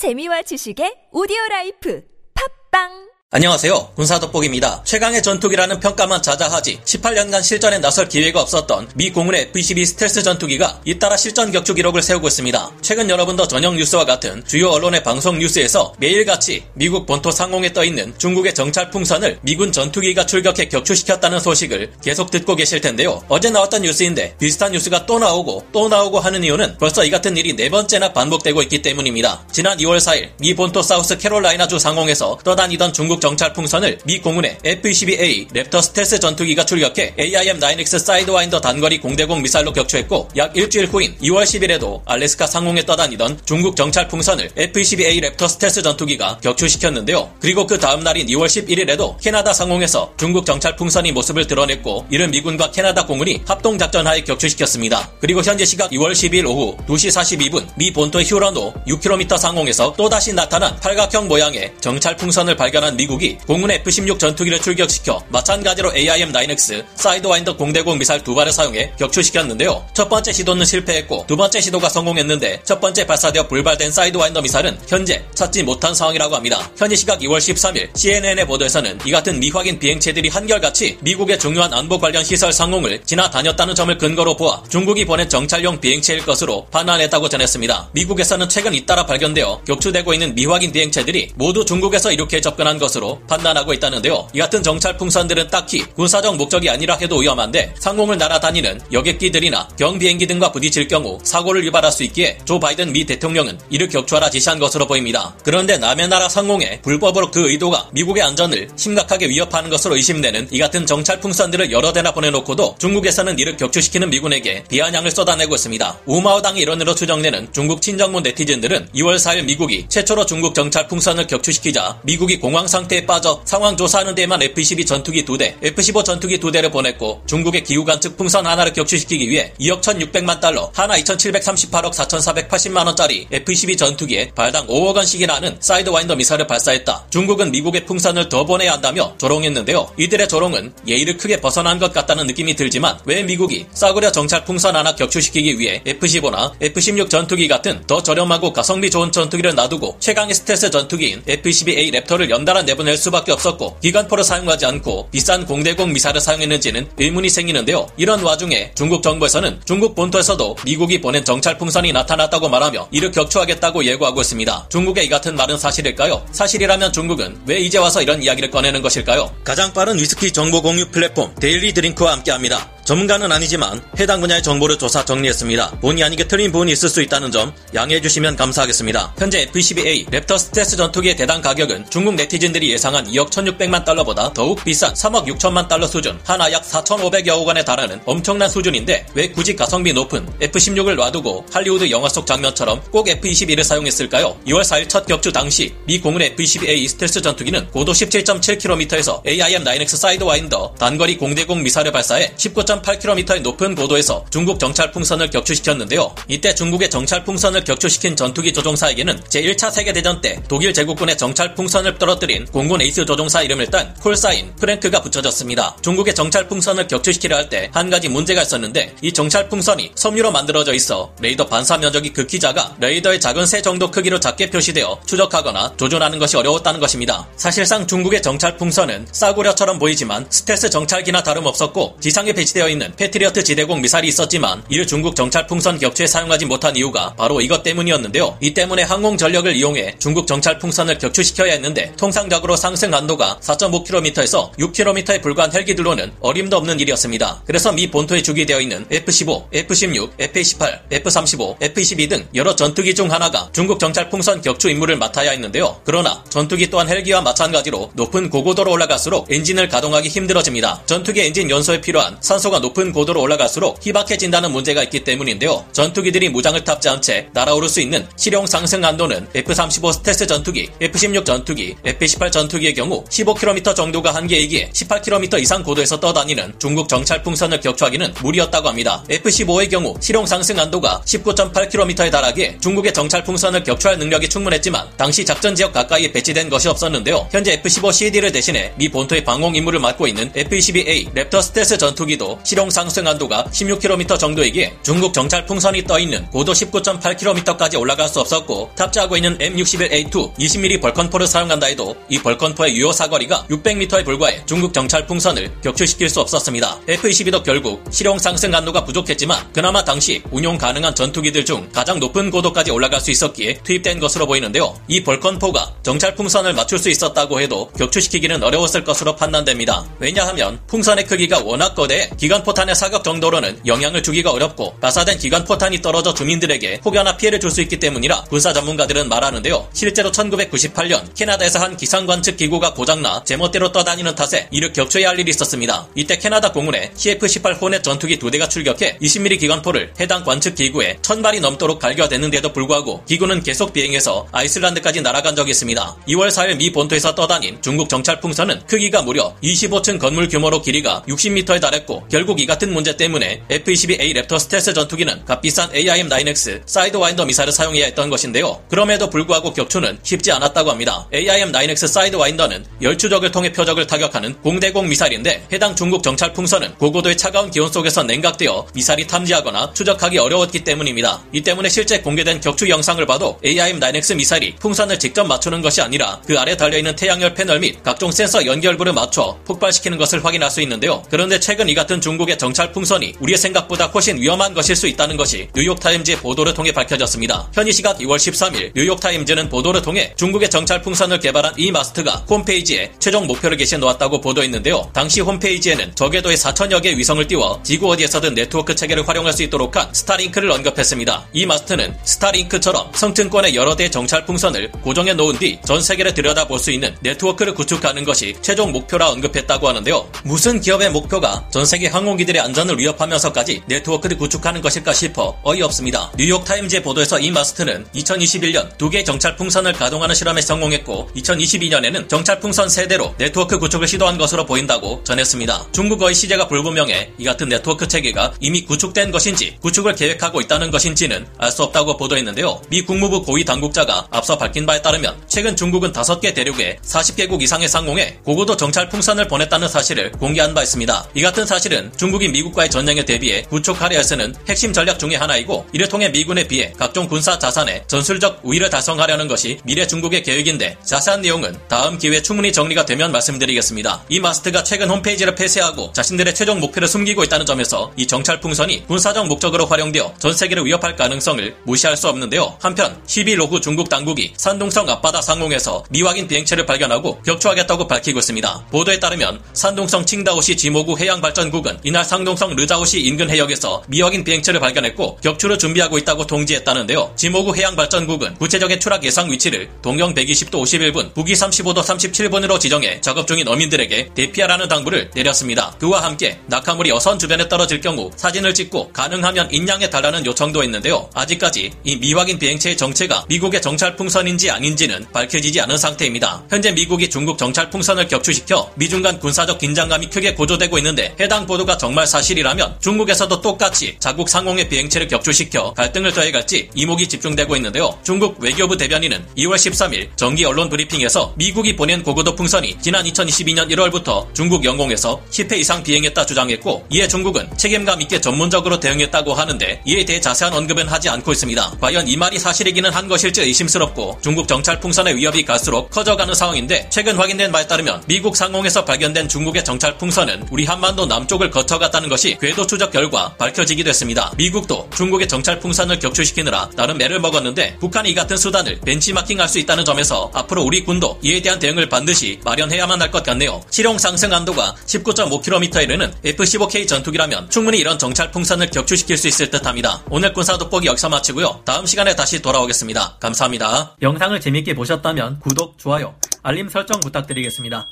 재미와 지식의 오디오 라이프. 팟빵 안녕하세요. 군사 돋보기입니다. 최강의 전투기라는 평가만 자자했지 18년간 실전에 나설 기회가 없었던 미 공군의 F-22 스텔스 전투기가 잇따라 실전 격추 기록을 세우고 있습니다. 최근 여러분도 저녁 뉴스와 같은 주요 언론의 방송 뉴스에서 매일같이 미국 본토 상공에 떠있는 중국의 정찰 풍선을 미군 전투기가 출격해 격추시켰다는 소식을 계속 듣고 계실 텐데요. 어제 나왔던 뉴스인데 비슷한 뉴스가 또 나오고 또 나오고 하는 이유는 벌써 이 같은 일이 네 번째나 반복되고 있기 때문입니다. 지난 2월 4일 미 본토 사우스 캐롤라이나주 상공에서 떠다니던 중국 정찰 풍선을 미 공군의 F-22A 랩터 스텔스 전투기가 출격해 AIM-9X 사이드와인더 단거리 공대공 미사일로 격추했고 약 일주일 후인 2월 10일에도 알래스카 상공에 떠다니던 중국 정찰 풍선을 F-22A 랩터 스텔스 전투기가 격추시켰는데요. 그리고 그 다음 날인 2월 11일에도 캐나다 상공에서 중국 정찰 풍선이 모습을 드러냈고 이를 미군과 캐나다 공군이 합동 작전하에 격추시켰습니다. 그리고 현재 시각 2월 12일 오후 2시 42분 미 본토 휴런호 6km 상공에서 또다시 나타난 팔각형 모양의 정찰 풍선을 발견한 미국 미국이 공군 F-16 전투기를 출격시켜 마찬가지로 AIM-9X 사이드와인더 공대공 미사일 두 발을 사용해 격추시켰는데요. 첫 번째 시도는 실패했고 두 번째 시도가 성공했는데 첫 번째 발사되어 불발된 사이드와인더 미사일은 현재 찾지 못한 상황이라고 합니다. 현지 시각 2월 13일 CNN의 보도에서는 이 같은 미확인 비행체들이 한결같이 미국의 중요한 안보 관련 시설 상공을 지나다녔다는 점을 근거로 보아 중국이 보낸 정찰용 비행체일 것으로 판단했다고 전했습니다. 미국에서는 최근 잇따라 발견되어 격추되고 있는 미확인 비행체들이 모두 중국에서 이렇게 접근한 것으로 것으로 판단하고 있다는데요. 이 같은 정찰 풍선들은 딱히 군사적 목적이 아니라 해도 위험한데 상공을 날아다니는 여객기들이나 경비행기 등과 부딪힐 경우 사고를 유발할 수 있기에 조 바이든 미 대통령은 이를 격추하라 지시한 것으로 보입니다. 그런데 남의 나라 상공에 불법으로 그 의도가 미국의 안전을 심각하게 위협하는 것으로 의심되는 이 같은 정찰 풍선들을 여러 대나 보내놓고도 중국에서는 이를 격추시키는 미군에게 비아냥을 쏟아내고 있습니다. 우마오당의 일원으로 추정되는 중국 친정문 네티즌들은 2월 4일 미국이 최초로 중국 정찰 풍선을 격추시키자 미국이 공황 상태 상태에 빠져 상황 조사하는 데만 F-12 전투기 2대, F-15 전투기 2대를 보냈고 중국의 기후관측 풍선 하나를 격추시키기 위해 2억 1,600만 달러, 한화 2,738억 4,480만 원짜리 F-12 전투기에 발당 5억 원씩이나 하는 사이드와인더 미사일을 발사했다. 중국은 미국의 풍선을 더 보내야 한다며 조롱했는데요. 이들의 조롱은 예의를 크게 벗어난 것 같다는 느낌이 들지만 왜 미국이 싸구려 정찰 풍선 하나 격추시키기 위해 F-15나 F-16 전투기 같은 더 저렴하고 가성비 좋은 전투기를 놔두고 최강의 스텔스 전투기인 F-22A 랩터를 연달아 내보낼 수밖에 없었고 기관포를 사용하지 않고 비싼 공대공 미사일을 사용했는지는 의문이 생기는데요. 이런 와중에 중국 정부에서는 중국 본토에서도 미국이 보낸 정찰 풍선이 나타났다고 말하며 이를 격추하겠다고 예고하고 있습니다. 중국의 이 같은 말은 사실일까요? 사실이라면 중국은 왜 이제 와서 이런 이야기를 꺼내는 것일까요? 가장 빠른 위스키 정보 공유 플랫폼 데일리 드링크와 함께합니다. 전문가는 아니지만 해당 분야의 정보를 조사 정리했습니다. 본의 아니게 틀린 부분이 있을 수 있다는 점 양해해 주시면 감사하겠습니다. 현재 F-22A 랩터 스텔스 전투기의 대당 가격은 중국 네티즌들이 예상한 2억 1,600만 달러보다 더욱 비싼 3억 6천만 달러 수준, 한화 약 4,500여억 원에 달하는 엄청난 수준인데 왜 굳이 가성비 높은 F-16을 놔두고 할리우드 영화 속 장면처럼 꼭 F-22를 사용했을까요? 2월 4일 첫 격추 당시 미 공군의 F-22A 스텔스 전투기는 고도 17.7km에서 AIM-9X 사이드와인더 단거리 공대공 미사일을 발사해 19. 4.8km의 높은 고도에서 중국 정찰 풍선을 격추시켰는데요. 이때 중국의 정찰 풍선을 격추시킨 전투기 조종사에게는 제1차 세계대전 때 독일 제국군의 정찰 풍선을 떨어뜨린 공군 에이스 조종사 이름을 딴 call sign 프랭크가 붙여졌습니다. 중국의 정찰 풍선을 격추시키려 할 때 한 가지 문제가 있었는데 이 정찰 풍선이 섬유로 만들어져 있어 레이더 반사 면적이 극히 작아 레이더의 작은 새 정도 크기로 작게 표시되어 추적하거나 조준하는 것이 어려웠다는 것입니다. 사실상 중국의 정찰 풍선은 싸구려처럼 보이지만 스텔스 정찰기나 다름없었고 지상에 배치된 되어 있는 패트리어트 지대공 미사일이 있었지만 이를 중국 정찰 풍선 격추에 사용하지 못한 이유가 바로 이것 때문이었는데요. 이 때문에 항공 전력을 이용해 중국 정찰 풍선을 격추시켜야 했는데 통상적으로 상승 한도가 4.5km에서 6km에 불과한 헬기들로는 어림도 없는 일이었습니다. 그래서 미 본토에 주기되어 있는 F-15, F-16, F-18, F-35, F-22 등 여러 전투기 중 하나가 중국 정찰 풍선 격추 임무를 맡아야 했는데요. 그러나 전투기 또한 헬기와 마찬가지로 높은 고고도로 올라갈수록 엔진을 가동하기 힘들어집니다. 전투기 엔진 연소에 필요한 산소 산소가 높은 고도로 올라갈수록 희박해진다는 문제가 있기 때문인데요. 전투기들이 무장을 탑재한 채 날아오를 수 있는 실용 상승 한도는 F-35 스텔스 전투기, F-16 전투기, F-18 전투기의 경우 15km 정도가 한계이기에 18km 이상 고도에서 떠다니는 중국 정찰 풍선을 격추하기는 무리였다고 합니다. F-15의 경우 실용 상승 한도가 19.8km에 달하기에 중국의 정찰 풍선을 격추할 능력이 충분했지만 당시 작전 지역 가까이에 배치된 것이 없었는데요. 현재 F-15 CD를 대신해 미 본토의 방공 임무를 맡고 있는 F-22A 랩터 스텔스 전투기도 실용 상승 한도가 16km 정도이기에 중국 정찰 풍선이 떠있는 고도 19.8km까지 올라갈 수 없었고 탑재하고 있는 M61A2 20mm 벌컨포를 사용한다 해도 이 벌컨포의 유효 사거리가 600m에 불과해 중국 정찰 풍선을 격추시킬 수 없었습니다. F-22도 결국 실용 상승 한도가 부족했지만 그나마 당시 운용 가능한 전투기들 중 가장 높은 고도까지 올라갈 수 있었기에 투입된 것으로 보이는데요. 이 벌컨포가 정찰 풍선을 맞출 수 있었다고 해도 격추시키기는 어려웠을 것으로 판단됩니다. 왜냐하면 풍선의 크기가 워낙 거대해 기관포탄의 사격 정도로는 영향을 주기가 어렵고 발사된 기관포탄이 떨어져 주민들에게 혹여나 피해를 줄 수 있기 때문이라 군사 전문가들은 말하는데요. 실제로 1998년 캐나다에서 한 기상 관측 기구가 고장나 제멋대로 떠다니는 탓에 이를 격추해야 할 일이 있었습니다. 이때 캐나다 공군의 CF-18 호넷 전투기 두 대가 출격해 20mm 기관포를 해당 관측 기구에 1000발이 넘도록 발사했는데도 불구하고 기구는 계속 비행해서 아이슬란드까지 날아간 적이 있습니다. 2월 4일 미 본토에서 떠다닌 중국 정찰 풍선은 크기가 무려 25층 건물 규모로 길이가 60m에 달했고 결국 이 같은 문제 때문에 F-22A 랩터 스텔스 전투기는 값비싼 AIM-9X 사이드와인더 미사일을 사용해야 했던 것인데요. 그럼에도 불구하고 격추는 쉽지 않았다고 합니다. AIM-9X 사이드와인더는 열추적을 통해 표적을 타격하는 공대공 미사일인데 해당 중국 정찰 풍선은 고고도의 차가운 기온 속에서 냉각되어 미사일이 탐지하거나 추적하기 어려웠기 때문입니다. 이 때문에 실제 공개된 격추 영상을 봐도 AIM-9X 미사일이 풍선을 직접 맞추는 것이 아니라 그 아래 달려있는 태양열 패널 및 각종 센서 연결부를 맞춰 폭발시키는 것을 확인할 수 있는데요. 그런데 최근 이 같은 중국의 정찰 풍선이 우리의 생각보다 훨씬 위험한 것일 수 있다는 것이 뉴욕타임즈의 보도를 통해 밝혀졌습니다. 현지 시각 2월 13일 뉴욕타임즈는 보도를 통해 중국의 정찰 풍선을 개발한 EMAST가 홈페이지에 최종 목표를 게시해 놓았다고 보도했는데요. 당시 홈페이지에는 저궤도에 4천여 개의 위성을 띄워 지구 어디에서든 네트워크 체계를 활용할 수 있도록 한 스타링크를 언급했습니다. EMAST는 스타링크처럼 성층권에 여러 대의 정찰 풍선을 고정해 놓은 뒤 전 세계를 들여다볼 수 있는 네트워크를 구축하는 것이 최종 목표라 언급했다고 하는데요. 무슨 기업의 목표가 전 세계 항공기들의 안전을 위협하면서까지 네트워크를 구축하는 것일까 싶어 어이없습니다. 뉴욕타임즈의 보도에서 EMAST는 2021년 두 개의 정찰 풍선을 가동하는 실험에 성공했고 2022년에는 정찰 풍선 세 대로 네트워크 구축을 시도한 것으로 보인다고 전했습니다. 중국어의 시제가 불분명해 이 같은 네트워크 체계가 이미 구축된 것인지 구축을 계획하고 있다는 것인지는 알 수 없다고 보도했는데요. 미 국무부 고위 당국자가 앞서 밝힌 바에 따르면 최근 중국은 5개 대륙에 40개국 이상의 상공에 고고도 정찰 풍선을 보냈다는 사실을 공개한 바 있습니다. 이 같은 사실은 중국이 미국과의 전쟁에 대비해 구축하려 드는 핵심 전략 중의 하나이고 이를 통해 미군에 비해 각종 군사 자산의 전술적 우위를 달성하려는 것이 미래 중국의 계획인데 자세한 내용은 다음 기회에 충분히 정리가 되면 말씀드리겠습니다. EMAST가 최근 홈페이지를 폐쇄하고 자신들의 최종 목표를 숨기고 있다는 점에서 이 정찰 풍선이 군사적 목적으로 활용되어 전 세계를 위협할 가능성을 무시할 수 없는데요. 한편 12일 오후 중국 당국이 산둥성 앞바다 상공에서 미확인 비행체를 발견하고 격추하겠다고 밝히고 있습니다. 보도에 따르면 산둥성 칭다오시 지모구 해양발전국은 이날 산둥성 르자오시 인근 해역에서 미확인 비행체를 발견했고 격추를 준비하고 있다고 통지했다는데요. 지모구 해양발전국은 구체적인 추락 예상 위치를 동경 120도 51분, 북위 35도 37분으로 지정해 작업 중인 어민들에게 대피하라는 당부를 내렸습니다. 그와 함께 낙하물이 어선 주변에 떨어질 경우 사진을 찍고 가능하면 인양해 달라는 요청도 했는데요. 아직까지 이 미확인 비행체의 정체가 미국의 정찰 풍선인지 아닌지는 밝혀지지 않은 상태입니다. 현재 미국이 중국 정찰 풍선을 격추시켜 미중 간 군사적 긴장감이 크게 고조되고 있는데 해당 보도 가 정말 사실이라면 중국에서도 똑같이 자국 상공의 비행체를 격추시켜 갈등을 더해갈지 이목이 집중되고 있는데요. 중국 외교부 대변인은 2월 13일 정기 언론 브리핑에서 미국이 보낸 고고도 풍선이 지난 2022년 1월부터 중국 영공에서 10회 이상 비행했다 주장했고 이에 중국은 책임감 있게 전문적으로 대응했다고 하는데 이에 대해 자세한 언급은 하지 않고 있습니다. 과연 이 말이 사실이기는 한 것일지 의심스럽고 중국 정찰 풍선의 위협이 갈수록 커져가는 상황인데 최근 확인된 바에 따르면 미국 상공에서 발견된 중국의 정찰 풍선은 우리 한반도 남쪽을 거쳐갔다는 것이 궤도 추적 결과 밝혀지기도 했습니다. 미국도 중국의 정찰 풍선을 격추시키느라 나름 매를 먹었는데 북한이 이 같은 수단을 벤치마킹할 수 있다는 점에서 앞으로 우리 군도 이에 대한 대응을 반드시 마련해야만 할 것 같네요. 실용 상승 한도가 19.5km에 이르는 F-15K 전투기라면 충분히 이런 정찰 풍선을 격추시킬 수 있을 듯합니다. 오늘 군사 돋보기 여기서 마치고요. 다음 시간에 다시 돌아오겠습니다. 감사합니다. 영상을 재밌게 보셨다면 구독, 좋아요, 알림 설정 부탁드리겠습니다.